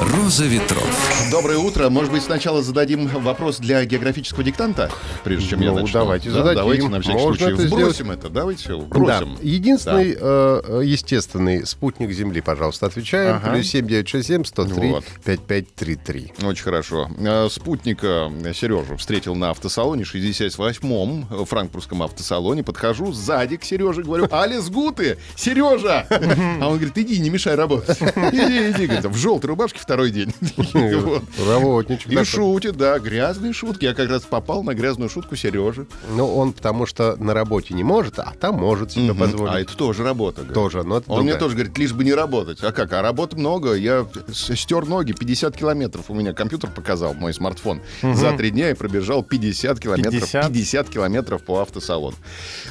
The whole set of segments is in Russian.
Роза ветров. Доброе утро. Может быть, сначала зададим вопрос для географического диктанта, прежде чем я Ну, начну? давайте Да, зададим. Давайте на всякий Можно случай это вбросим это. Давайте вбросим. Да. Единственный э, естественный спутник Земли, пожалуйста, отвечаем. Ага. Плюс 7967 103 Вот. 5533. Очень хорошо. Э, Спутника Сережу встретил на автосалоне, 68-м франкфуртском автосалоне. Подхожу сзади к Сереже, говорю, Алис Гуты, Сережа! А он говорит, иди, не мешай работать. Иди, иди, говорит, в желтой рубашке второй день. Работничек И шутит, да, грязные шутки. Я как раз попал на грязную шутку Сережи. Ну, он потому что на работе не может, а там может себе позволить. А это тоже работа. Тоже, но Он мне тоже говорит, лишь бы не работать. А как? А работы много. Я стер ноги 50 километров. У меня компьютер показал, мой смартфон. За три дня я пробежал 50 километров. 50? 50 километров по автосалону.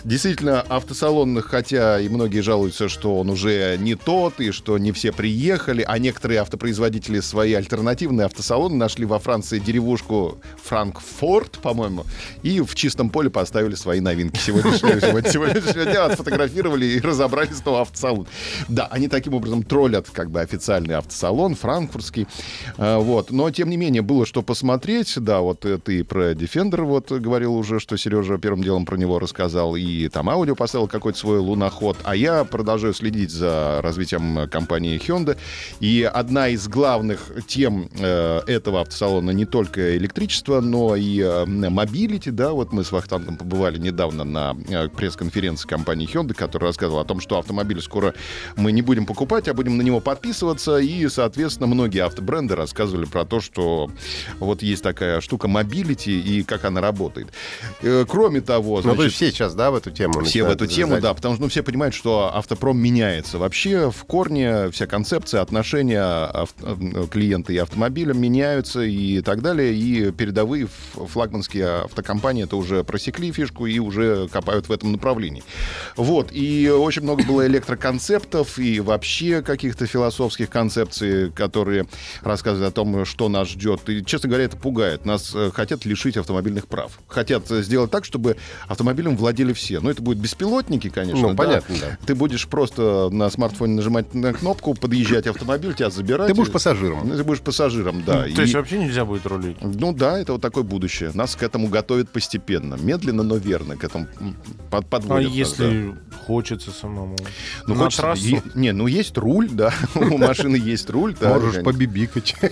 Действительно, автосалон, хотя и многие жалуются, что он уже не тот, и что не все приехали, а некоторые автопроизводители свои альтернативные автосалоны нашли во Франции деревушку Франкфурт, по-моему, и в чистом поле поставили свои новинки сегодняшнего, сегодня- сегодняшнего дня, отфотографировали и разобрали снова автосалон. Да, они таким образом троллят как бы официальный автосалон, франкфуртский. А, Вот. Но, тем не менее, было что посмотреть. Да, вот э, ты про Defender вот говорил уже, что Сережа первым делом про него рассказал, и там аудио поставил какой-то свой луноход. А я продолжаю следить за развитием компании Hyundai. И одна из главных тем э, этого автосалона не только электричество, но и э, mobility, да, вот мы с Вахтангом побывали недавно на э, пресс-конференции компании Hyundai, которая рассказывала о том, что автомобиль скоро мы не будем покупать, а будем на него подписываться, и, соответственно, многие автобренды рассказывали про то, что вот есть такая штука mobility и как она работает. Э, Кроме того, Ну, значит, то есть все сейчас, да, в эту тему все в эту тему, да, потому что ну, все понимают, что автопром меняется. Вообще в корне вся концепция отношения клиента и автомобиля меняются и так далее. И передовые флагманские автокомпании это уже просекли фишку и уже копают в этом направлении. Вот. И очень много было электроконцептов и вообще каких-то философских концепций, которые рассказывают о том, что нас ждет. И, честно говоря, это пугает. Нас э, хотят лишить автомобильных прав. Хотят сделать так, чтобы автомобилем владели все. Ну, это будут беспилотники, конечно. Ну, да. понятно, да. Ты будешь просто на смартфоне нажимать на кнопку, подъезжать автомобиль, тебя забирать. Ты будешь И- пассажиром. Ты будешь пассажиром, да. То И- есть вообще нельзя будет рулить? ну да, это вот такое будущее. Нас к этому готовят постепенно. Медленно, но верно к этому под, А подводят. нас, да. если хочется самому? Ну, на хочется- трассу? е- не, ну есть руль, да. У машины есть руль. да, Можешь конечно. побибикать.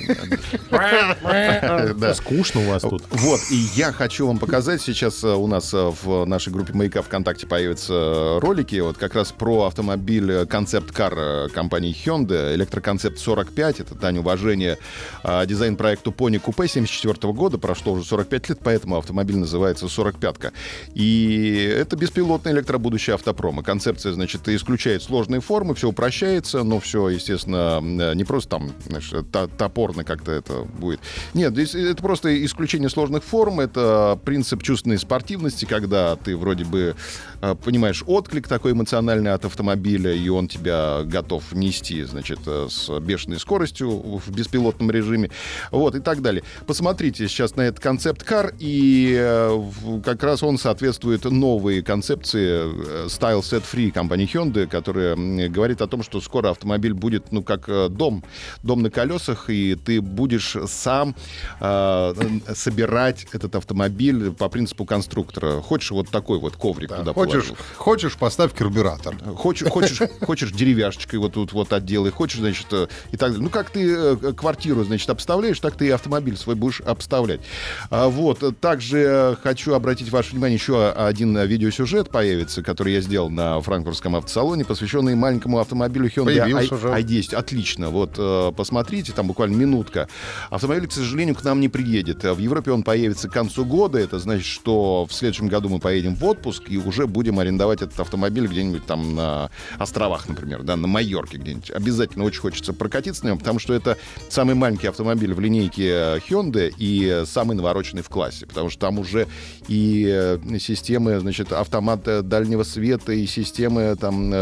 Да. Скучно у вас тут. Вот, и я хочу вам показать, сейчас э, у нас э, в нашей группе «Маяка» ВКонтакте появятся э, ролики, вот как раз про автомобиль концепт-кар компании Hyundai, электроконцепт 45, это дань уважения э, дизайн-проекту Pony Coupe 74 года, прошло уже 45 лет, поэтому автомобиль называется 45-ка. И это беспилотное электробудущее автопрома. Концепция, значит, исключает сложные формы, все упрощается, но все, естественно, не просто там, знаешь, то- топорно как-то это будет. Нет, здесь это просто исключение сложных форм, это принцип чувственной спортивности, когда ты вроде бы э, понимаешь отклик такой эмоциональный от автомобиля, и он тебя готов нести, значит, э, с бешеной скоростью в беспилотном режиме, вот, и так далее. Посмотрите сейчас на этот концепт-кар, и э, как раз он соответствует новой концепции э, Style Set Free компании Hyundai, которая говорит о том, что скоро автомобиль будет, ну, как э, дом, дом на колесах, и ты будешь сам э, собирать этот автомобиль по принципу конструктора. Хочешь вот такой вот коврик туда Хочешь, положил? хочешь, поставь карбюратор. Хочешь, хочешь, хочешь деревяшечкой вот тут вот отделай, хочешь, значит, и так далее. Ну, как ты э, квартиру, значит, обставляешь, так ты и автомобиль свой будешь обставлять. А, Вот. Также хочу обратить ваше внимание, еще один видеосюжет появится, который я сделал на франкфуртском автосалоне, посвященный маленькому автомобилю Hyundai i- уже. i10. Отлично. Вот э, посмотрите, там буквально минутка. Автомобиль, к сожалению, к нам не приедет. В Европе он появится к концу года. Это значит, что в следующем году мы поедем в отпуск и уже будем арендовать этот автомобиль где-нибудь там на островах, например, да, на Майорке где-нибудь. Обязательно очень хочется прокатиться на нем, потому что это самый маленький автомобиль в линейке э, Hyundai и самый навороченный в классе, потому что там уже и э, системы, значит, автомат э, дальнего света, и системы там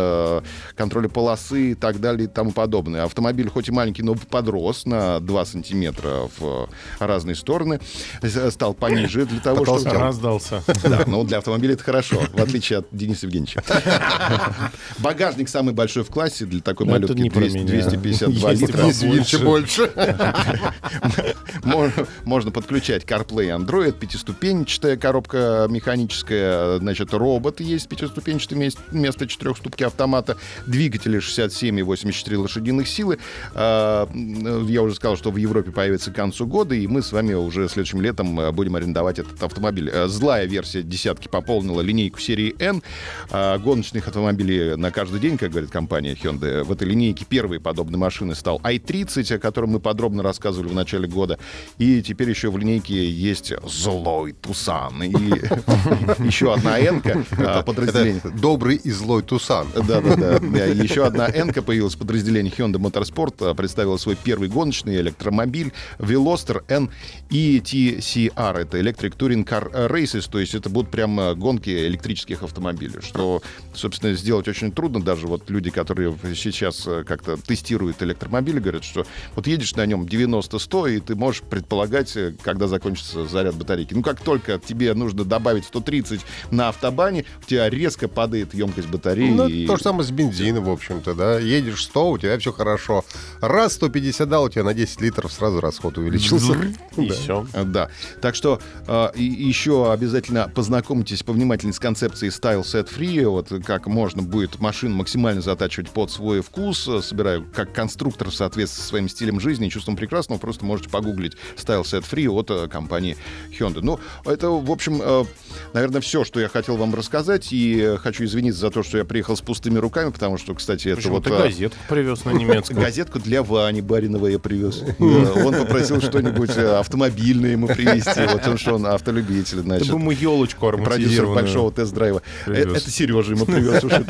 контроля полосы и так далее и тому подобное. Автомобиль хоть и маленький, но подрос на 2 сантиметра в разные стороны, стал пониже для того, чтобы... Раздался. Да, но для автомобиля это хорошо, в отличие от Дениса Евгеньевича. Багажник самый большой в классе для такой Ну, малютки не про 200 меня. 252 Есть литра. Больше. Мон- Можно подключать CarPlay Android, пятиступенчатая коробка механическая, значит, робот есть пятиступенчатый вместо- четырехступки автомата, двигатели 67 и 84 лошадиных силы. А, Я уже сказал, что в Европе появится к концу года, и мы с вами уже следующим летом э, будем арендовать этот автомобиль. Э, Злая версия десятки пополнила линейку серии N. А, Гоночных автомобилей на каждый день, как говорит компания Hyundai. В этой линейке первой подобной машины стал i30, о котором мы подробно рассказывали в начале года. И теперь еще в линейке есть злой Тусан. И еще одна N-ка а, подразделение. Добрый и злой Тусан. Да-да-да. Еще одна N-ка появилась в подразделении Hyundai Motorsport. а, Представила свой первый гоночный электромобиль Veloster N ETCR. Это Electric Touring Car Races. То есть это будут прям а, гонки электрических автомобилей. Что, собственно, сделать очень трудно. Даже вот люди, которые сейчас как-то тестируют электромобили, говорят, что вот едешь на нем 90-100, и ты можешь предполагать, э, когда закончится заряд батарейки. Ну, как только тебе нужно добавить 130 на автобане, у тебя резко падает емкость батареи. Ну, и- то же самое с бензином, в общем-то, да. Едешь 100, у тебя все хорошо. Раз 150 дал, у тебя на 10 литров сразу расход увеличился. И Да. все. А, Да. Так что э, еще обязательно познакомьтесь повнимательнее с концепцией Style Set Free. Вот как можно будет машину максимально затачивать под свой вкус. Э, Собираю как конструктор в соответствии со своим стилем жизни и чувством прекрасного. Просто можете погуглить Style Set Free от э, компании Hyundai. Ну, это, в общем, э, наверное, все, что я хотел вам рассказать. И хочу извиниться за то, что я приехал с пустыми руками, потому что, кстати, это Почему вот... ты э, газетку привез на немецком? Газетку для Вани Баринова я привез. Он попросил что-нибудь автомобильное ему привезти. Вот он что, он автолюбитель, Ты значит. бы ему елочку Продюсер большого тест-драйва. Это Сережа ему привез уже.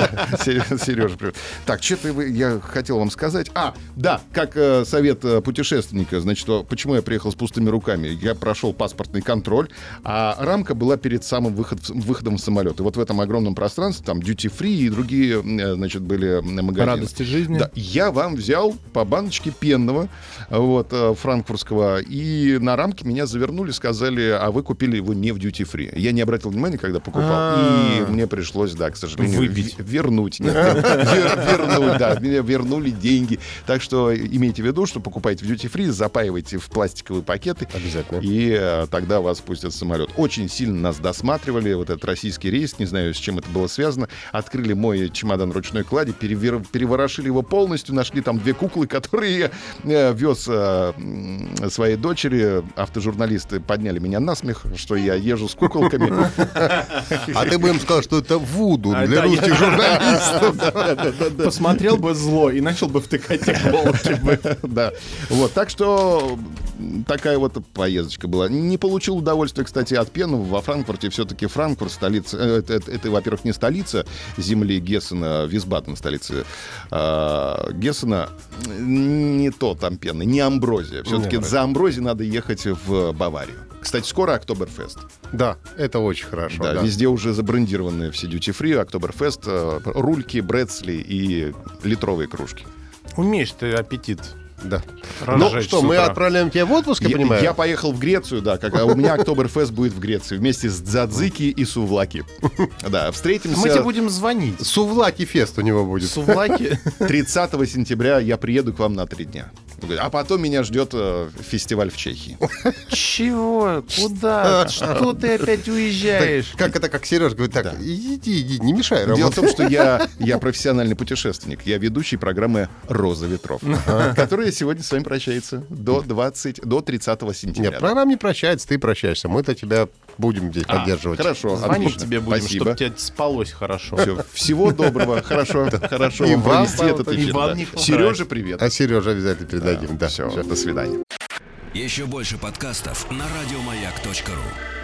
Сережа привез. Так, что-то я хотел вам сказать. А, да, как э, совет э, путешественника, значит, почему я приехал с пустыми руками? Я прошел паспортный контроль, а рамка была перед самым выход- выходом в самолет. И вот в этом огромном пространстве там duty-free и другие, э, значит, были магазины. Радости жизни. Да, я вам взял по баночке пенного, вот, франкфуртского, и на рамке меня завернули, сказали, а вы купили его не в duty free. Я не обратил внимания, когда покупал, А. и мне пришлось, да, к сожалению, Выбить. вернуть. Нет, вернуть, да, мне вернули деньги. Так что имейте в виду, что покупайте в duty free, запаивайте в пластиковые пакеты, Обязательно. и э, тогда вас пустят в самолет. Очень сильно нас досматривали, вот этот российский рейс, не знаю, с чем это было связано. Открыли мой чемодан ручной клади, перевер- переворошили его полностью, нашли там две куклы, которые я э, вез э, своей дочери. Автожурналисты подняли меня на смех, что я езжу с куколками. А ты бы им сказал, что это вуду А, для русских журналистов. Посмотрел бы зло и начал бы втыкать иголки бы. Да. Вот, так что такая вот поездочка была. Не получил удовольствия, кстати, от Пенова во Франкфурте. Все-таки Франкфурт столица. э, Это, это- это, во-первых, не столица земли Гессена, Висбаден столица а, Гессена. Не то там пена, не Амброзия. Все-таки за Амброзией надо ехать в Баварию. Кстати, скоро Октоберфест. Да, это очень хорошо. Да, да. везде уже забрендированы все дьюти-фри, Октоберфест, э, рульки, брецли и литровые кружки. Умеешь ты аппетит Да. разжечь Ну что, мы отправляем тебя в отпуск, я Я, понимаю? я поехал в Грецию, да, как, а у меня Октоберфест будет в Греции вместе с Дзадзики и Сувлаки. Да, встретимся Мы тебе будем звонить. Сувлаки фест у него будет. Сувлаки. 30 сентября, я приеду к вам на три дня. А потом меня ждет э, фестиваль в Чехии. Чего? Куда? Что ты опять уезжаешь? Как это, как Сереж говорит, так, иди, иди, не мешай Дело в том, что я, я профессиональный путешественник. Я ведущий программы «Роза ветров», которая сегодня с вами прощается до, 20, до 30 сентября. Нет, программа не прощается, ты прощаешься. Мы-то тебя будем здесь А, поддерживать. Хорошо, Звонить отлично. тебе будем, чтобы тебе спалось хорошо. Всего доброго, хорошо, хорошо И вам этот. Сереже привет. А Сереже обязательно передадим. Да, Все, всё. до свидания. Еще больше подкастов на радиомаяк.ру.